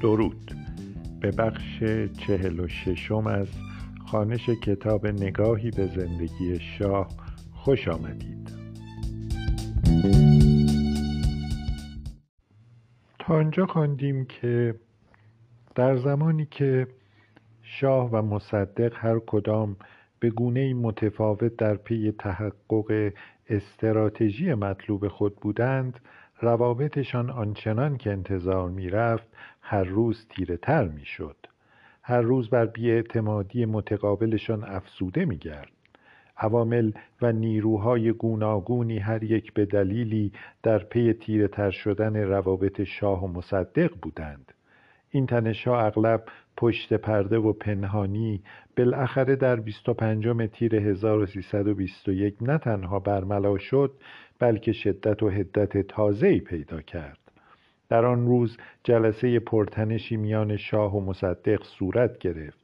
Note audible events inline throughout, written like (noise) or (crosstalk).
درود. به بخش چهل و ششم از خانش کتاب نگاهی به زندگی شاه خوش آمدید. تا آنجا خواندیم که در زمانی که شاه و مصدق هر کدام به گونه متفاوت در پی تحقق استراتژی مطلوب خود بودند روابطشان آنچنان که انتظار می‌رفت هر روز تیره تر می‌شد. هر روز بر بیاعتمادی متقابلشان افسوده میگرد. عوامل و نیروهای گوناگونی هر یک به دلیلی در پی تیره تر شدن روابط شاه و مصدق بودند. این تنشها اغلب پشت پرده و پنهانی بالاخره در 25 تیر 1321 نه تنها برملا شد بلکه شدت و حدت تازه‌ای پیدا کرد. در آن روز جلسه پرتنشی میان شاه و مصدق صورت گرفت.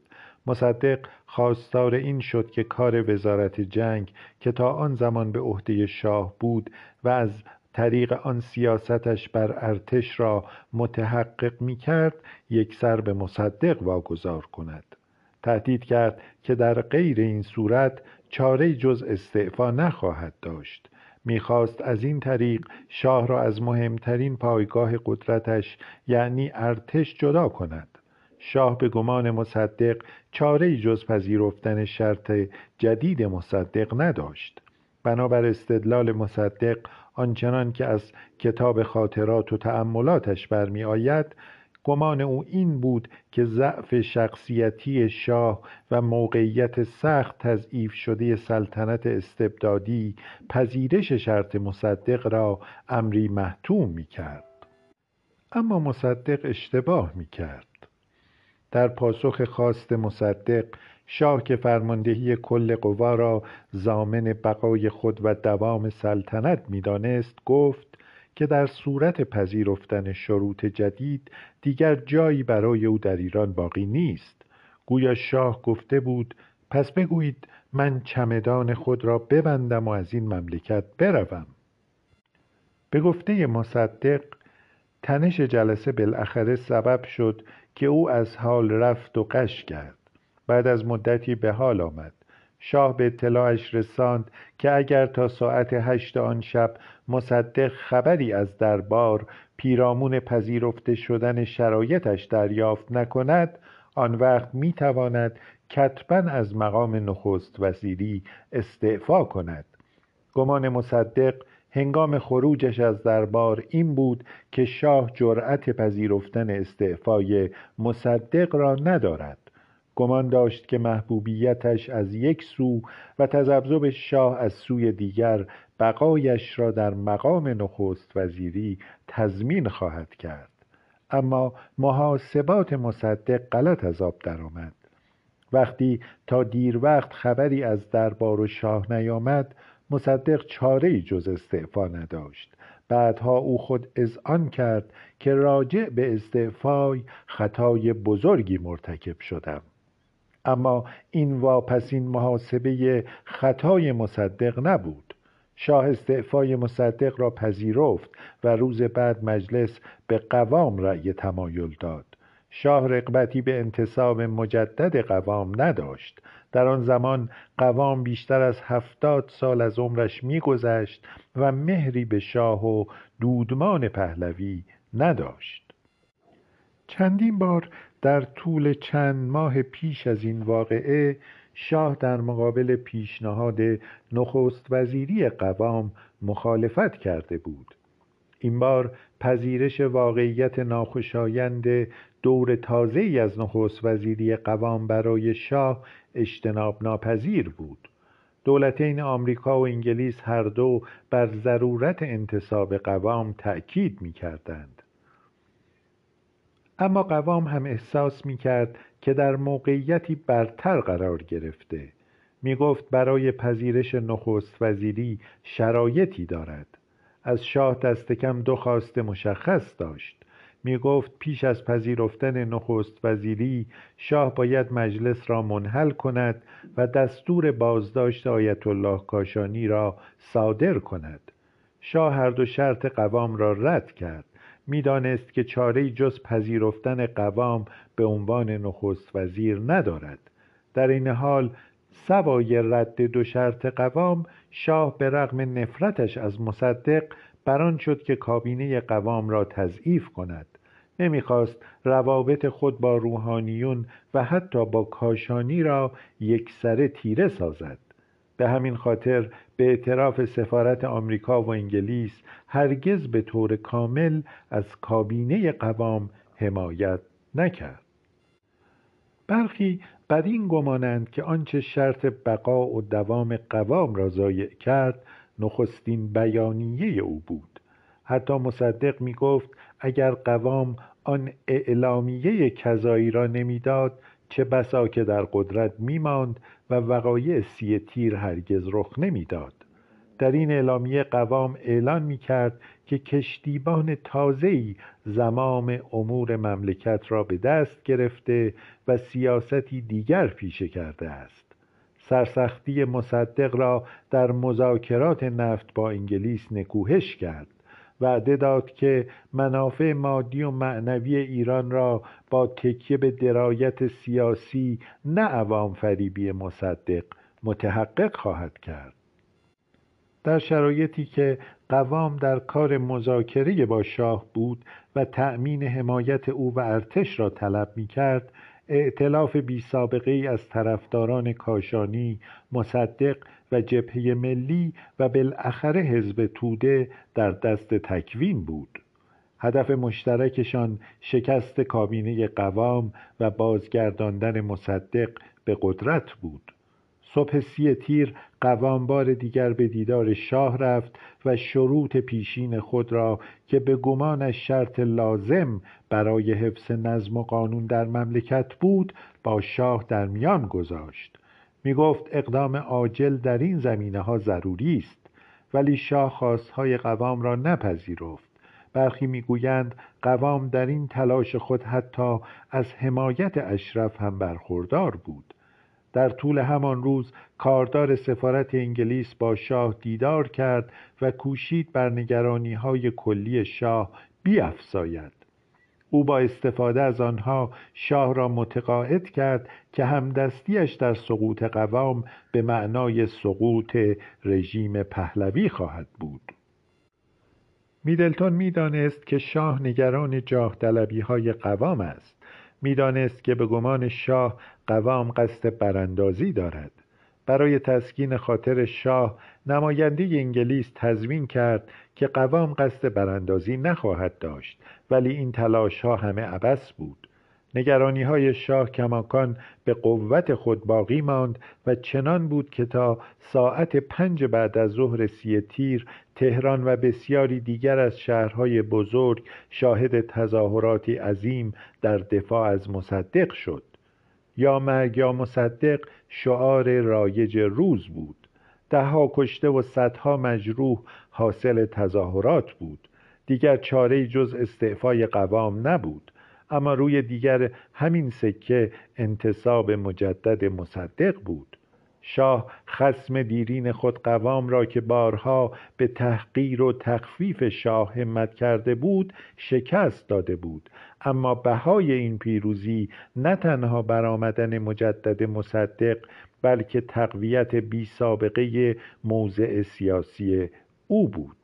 مصدق خواستار این شد که کار وزارت جنگ که تا آن زمان به عهده شاه بود و از طریق آن سیاستش بر ارتش را متحقق می کرد یک سر به مصدق واگذار کند. تهدید کرد که در غیر این صورت چاره جز استعفا نخواهد داشت. می‌خواست از این طریق شاه را از مهمترین پایگاه قدرتش یعنی ارتش جدا کند. شاه به گمان مصدق چاره جز پذیرفتن شرط جدید مصدق نداشت. بنابر استدلال مصدق آنچنان که از کتاب خاطرات و تأملاتش برمی آید گمان او این بود که ضعف شخصیتی شاه و موقعیت سخت تضعیف شده سلطنت استبدادی پذیرش شرط مصدق را امری محتوم می کرد. اما مصدق اشتباه می کرد. در پاسخ خواست مصدق شاه که فرماندهی کل قوا را زامن بقای خود و دوام سلطنت می‌دانست گفت که در صورت پذیرفتن شروط جدید دیگر جایی برای او در ایران باقی نیست. گویا شاه گفته بود پس بگویید من چمدان خود را ببندم و از این مملکت بروم. به گفته مصدق تنش جلسه بالاخره سبب شد که او از حال رفت و قش کرد. بعد از مدتی به حال آمد. شاه به اطلاعش رساند که اگر تا ساعت هشت آن شب مصدق خبری از دربار پیرامون پذیرفته شدن شرایطش دریافت نکند آن وقت می تواند کتبا از مقام نخست وزیری استعفا کند. گمان مصدق هنگام خروجش از دربار این بود که شاه جرأت پذیرفتن استعفای مصدق را ندارد. گمان داشت که محبوبیتش از یک سو و تذبذب شاه از سوی دیگر بقایش را در مقام نخست وزیری تضمین خواهد کرد. اما محاسبات مصدق غلط از آب درآمد. وقتی تا دیر وقت خبری از دربار و شاه نیامد مصدق چاره جز استعفا نداشت. بعدها او خود اذعان کرد که راجع به استعفای خطای بزرگی مرتکب شدم. اما این واپسین محاسبه خطای مصدق نبود. شاه استعفای مصدق را پذیرفت و روز بعد مجلس به قوام رأی تمایل داد. شاه رقبتی به انتصاب مجدد قوام نداشت. در آن زمان قوام بیشتر از هفتاد سال از عمرش میگذشت و مهری به شاه و دودمان پهلوی نداشت. چندین بار در طول چند ماه پیش از این واقعه شاه در مقابل پیشنهاد نخست وزیری قوام مخالفت کرده بود این بار پذیرش واقعیت ناخوشایند دور تازه ای از نخست وزیری قوام برای شاه اجتناب ناپذیر بود دولتین آمریکا و انگلیس هر دو بر ضرورت انتصاب قوام تأکید می کردند. اما قوام هم احساس می کرد که در موقعیتی برتر قرار گرفته. می گفت برای پذیرش نخست وزیری شرایطی دارد. از شاه دست کم دو خواست مشخص داشت. می گفت پیش از پذیرفتن نخست وزیری شاه باید مجلس را منحل کند و دستور بازداشت آیت الله کاشانی را صادر کند. شاه هر دو شرط قوام را رد کرد. می‌دانست که چاره جز پذیرفتن قوام به عنوان نخست وزیر ندارد. در این حال سوای رد دو شرط قوام شاه به رغم نفرتش از مصدق بران شد که کابینه قوام را تضعیف کند. نمی‌خواست روابط خود با روحانیون و حتی با کاشانی را یکسره تیره سازد. به همین خاطر به اعتراف سفارت آمریکا و انگلیس هرگز به طور کامل از کابینه قوام حمایت نکرد. برخی بر این گمانند که آنچه شرط بقا و دوام قوام را ضایع کرد نخستین بیانیه او بود. حتی مصدق می گفت اگر قوام آن اعلامیه کذایی را نمی‌داد چه بسا که در قدرت میماند و وقایع سی تیر هرگز رخ نمی‌داد. در این اعلامیه قوام اعلان می کرد که کشتیبان تازه‌ای زمام امور مملکت را به دست گرفته و سیاستی دیگر پیشه کرده است. سرسختی مصدق را در مذاکرات نفت با انگلیس نکوهش کرد. وعده داد که منافع مادی و معنوی ایران را با تکیه به درایت سیاسی نه عوام فریبی مصدق متحقق خواهد کرد. در شرایطی که قوام در کار مذاکره با شاه بود و تأمین حمایت او و ارتش را طلب می کرد ائتلاف بی سابقه ای از طرفداران کاشانی مصدق و جبهه ملی و بالاخره حزب توده در دست تکوین بود. هدف مشترکشان شکست کابینه قوام و بازگرداندن مصدق به قدرت بود. صبح سی تیر قوام بار دیگر به دیدار شاه رفت و شروط پیشین خود را که به گمانش شرط لازم برای حفظ نظم و قانون در مملکت بود با شاه در میان گذاشت. می گفت اقدام عاجل در این زمینه ها ضروری است ولی شاه خواستهای قوام را نپذیرفت. برخی می‌گویند قوام در این تلاش خود حتی از حمایت اشرف هم برخوردار بود. در طول همان روز کاردار سفارت انگلیس با شاه دیدار کرد و کوشید بر نگرانی های کلی شاه بیافزاید. او با استفاده از آنها شاه را متقاعد کرد که همدستیش در سقوط قوام به معنای سقوط رژیم پهلوی خواهد بود. میدلتون می‌دانست که شاه نگران جاه های قوام است. می‌دانست که به گمان شاه قوام قصد براندازی دارد. برای تسکین خاطر شاه نماینده انگلیس تضمین کرد که قوام قصد براندازی نخواهد داشت ولی این تلاش ها همه عبس بود. نگرانی های شاه کماکان به قوت خود باقی ماند و چنان بود که تا ساعت پنج بعد از ظهر سی تیر تهران و بسیاری دیگر از شهرهای بزرگ شاهد تظاهراتی عظیم در دفاع از مصدق شد. یا مرگ یا مصدق شعار رایج روز بود. دهها کشته و صدها مجروح حاصل تظاهرات بود. دیگر چاره جز استعفای قوام نبود. اما روی دیگر همین سکه انتصاب مجدد مصدق بود. شاه خسم دیرین خود قوام را که بارها به تحقیر و تخفیف شاه همت کرده بود شکست داده بود. اما بهای این پیروزی نه تنها برآمدن مجدد مصدق بلکه تقویت بی سابقه موضع سیاسی او بود.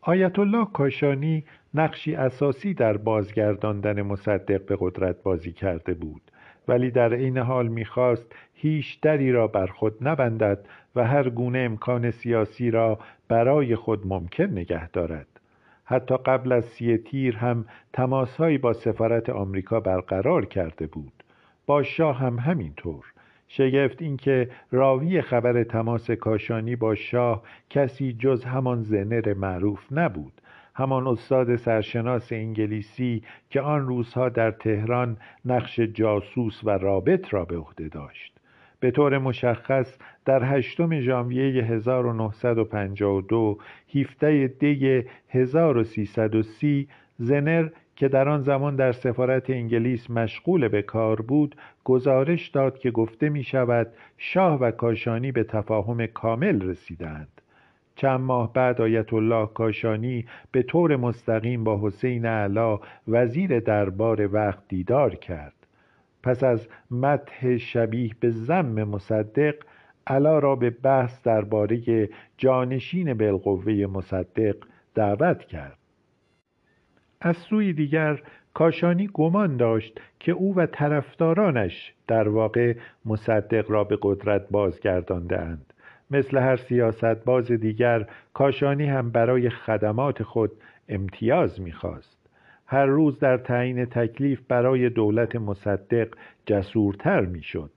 آیت الله کاشانی نقشی اساسی در بازگرداندن مصدق به قدرت بازی کرده بود. ولی در عین حال می‌خواست هیچ دری را بر خود نبندد و هر گونه امکان سیاسی را برای خود ممکن نگه دارد. حتی قبل از سی تیر هم تماسهایی با سفارت آمریکا برقرار کرده بود. با شاه هم همینطور. شگفت اینکه راوی خبر تماس کاشانی با شاه کسی جز همان زنر معروف نبود. همان استاد سرشناس انگلیسی که آن روزها در تهران نقش جاسوس و رابط را به عهده داشت. به طور مشخص در هشتم ژانویه 1952 17 دی 1330 زنر که در آن زمان در سفارت انگلیس مشغول به کار بود گزارش داد که گفته می شود شاه و کاشانی به تفاهم کامل رسیدند چند ماه بعد آیت الله کاشانی به طور مستقیم با حسین علا وزیر دربار وقت دیدار کرد. پس از متح شبیه به زم مصدق علا را به بحث درباره جانشین بالقوه مصدق دعوت کرد. از سوی دیگر کاشانی گمان داشت که او و طرفدارانش در واقع مصدق را به قدرت بازگردانده اند مثل هر سیاست باز دیگر کاشانی هم برای خدمات خود امتیاز می‌خواست. هر روز در تعیین تکلیف برای دولت مصدق جسورتر می‌شد.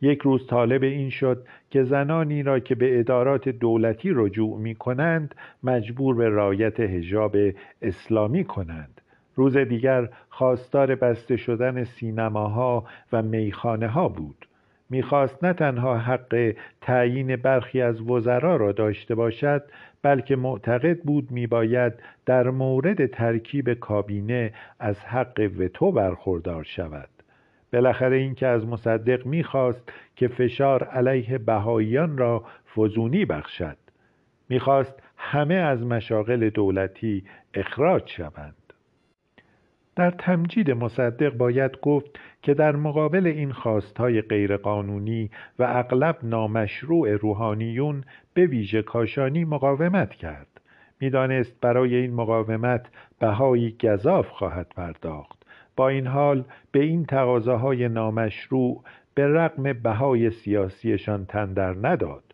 یک روز طالب این شد که زنانی را که به ادارات دولتی رجوع می کنند مجبور به رایت هجاب اسلامی کنند. روز دیگر خواستار بسته شدن سینماها و میخانه ها بود. می‌خواست نه تنها حق تعیین برخی از وزرا را داشته باشد بلکه معتقد بود میباید در مورد ترکیب کابینه از حق وتو برخوردار شود. بالاخره اینکه از مصدق می‌خواست که فشار علیه بهاییان را فزونی بخشد. می‌خواست همه از مشاغل دولتی اخراج شوند. در تمجید مصدق باید گفت که در مقابل این خواستهای غیرقانونی و اغلب نامشروع روحانیون به ویژه کاشانی مقاومت کرد. می‌دانست برای این مقاومت بهایی گذاف خواهد پرداخت. با این حال به این تقاضاهای نامشروع به رغم بهای سیاسیشان تندر نداد.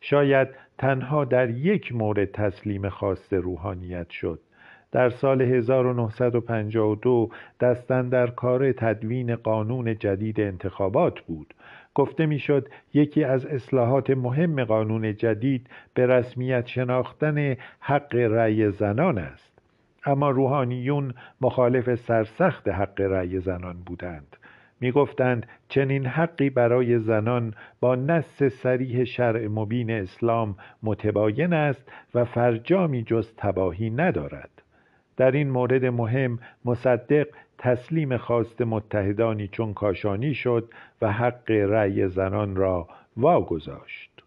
شاید تنها در یک مورد تسلیم خواست روحانیت شد. در سال 1952 دستن در کار تدوین قانون جدید انتخابات بود. گفته می‌شد یکی از اصلاحات مهم قانون جدید به رسمیت شناختن حق رأی زنان است. اما روحانیون مخالف سرسخت حق رأی زنان بودند. می‌گفتند چنین حقی برای زنان با نص سریح شرع مبین اسلام متباین است و فرجامی جز تباهی ندارد. در این مورد مهم مصدق تسلیم خواست متحدانی چون کاشانی شد و حق رأی زنان را واگذاشت.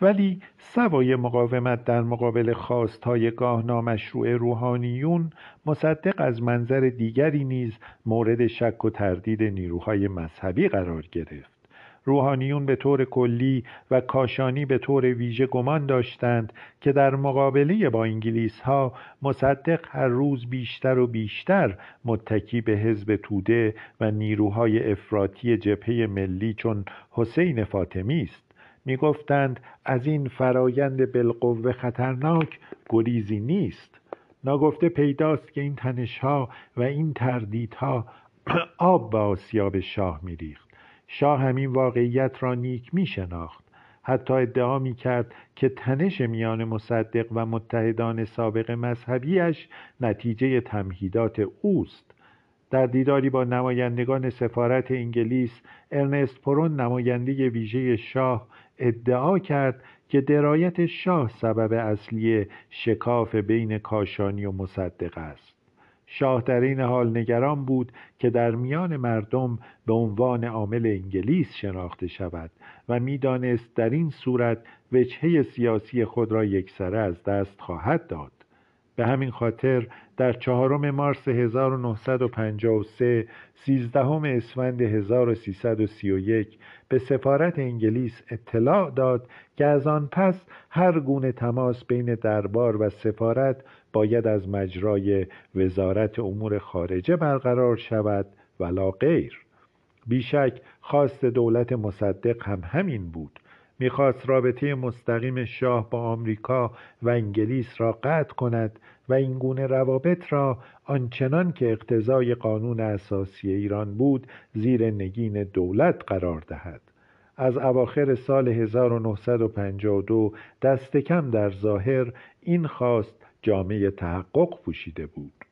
ولی سوای مقاومت در مقابل خواستهای گاه نامشروع روحانیون مصدق از منظر دیگری نیز مورد شک و تردید نیروهای مذهبی قرار گرفت. روحانیون به طور کلی و کاشانی به طور ویژه گمان داشتند که در مقابله با انگلیس ها مصدق هر روز بیشتر و بیشتر متکی به حزب توده و نیروهای افراطی جبهه ملی چون حسین فاطمی است. می‌گفتند از این فرایند بالقوه خطرناک گریزی نیست. ناگفته پیداست که این تنشها و این تردیدها (clears throat) آب به آسیاب شاه میریخت. شاه همین واقعیت را نیک می شناخت حتی ادعا می کرد که تنش میان مصدق و متحدان سابق مذهبیش نتیجه تمهیدات اوست. در دیداری با نمایندگان سفارت انگلیس ارنست پرون نماینده ویژه شاه ادعا کرد که درایت شاه سبب اصلی شکاف بین کاشانی و مصدق است. شاه در این حال نگران بود که در میان مردم به عنوان عامل انگلیس شناخته شود و می‌دانست در این صورت وجهه سیاسی خود را یکسره از دست خواهد داد. به همین خاطر در چهارم مارس 1953 سیزدهم اسفند 1331 به سفارت انگلیس اطلاع داد که از آن پس هر گونه تماس بین دربار و سفارت باید از مجرای وزارت امور خارجه برقرار شود ولا غیر. بیشک خواست دولت مصدق هم همین بود. می‌خواست رابطه مستقیم شاه با آمریکا و انگلیس را قطع کند و این گونه روابط را آنچنان که اقتضای قانون اساسی ایران بود زیر نگین دولت قرار دهد. از اواخر سال 1952 دست کم در ظاهر این خواست جامعه تحقق پوشیده بود.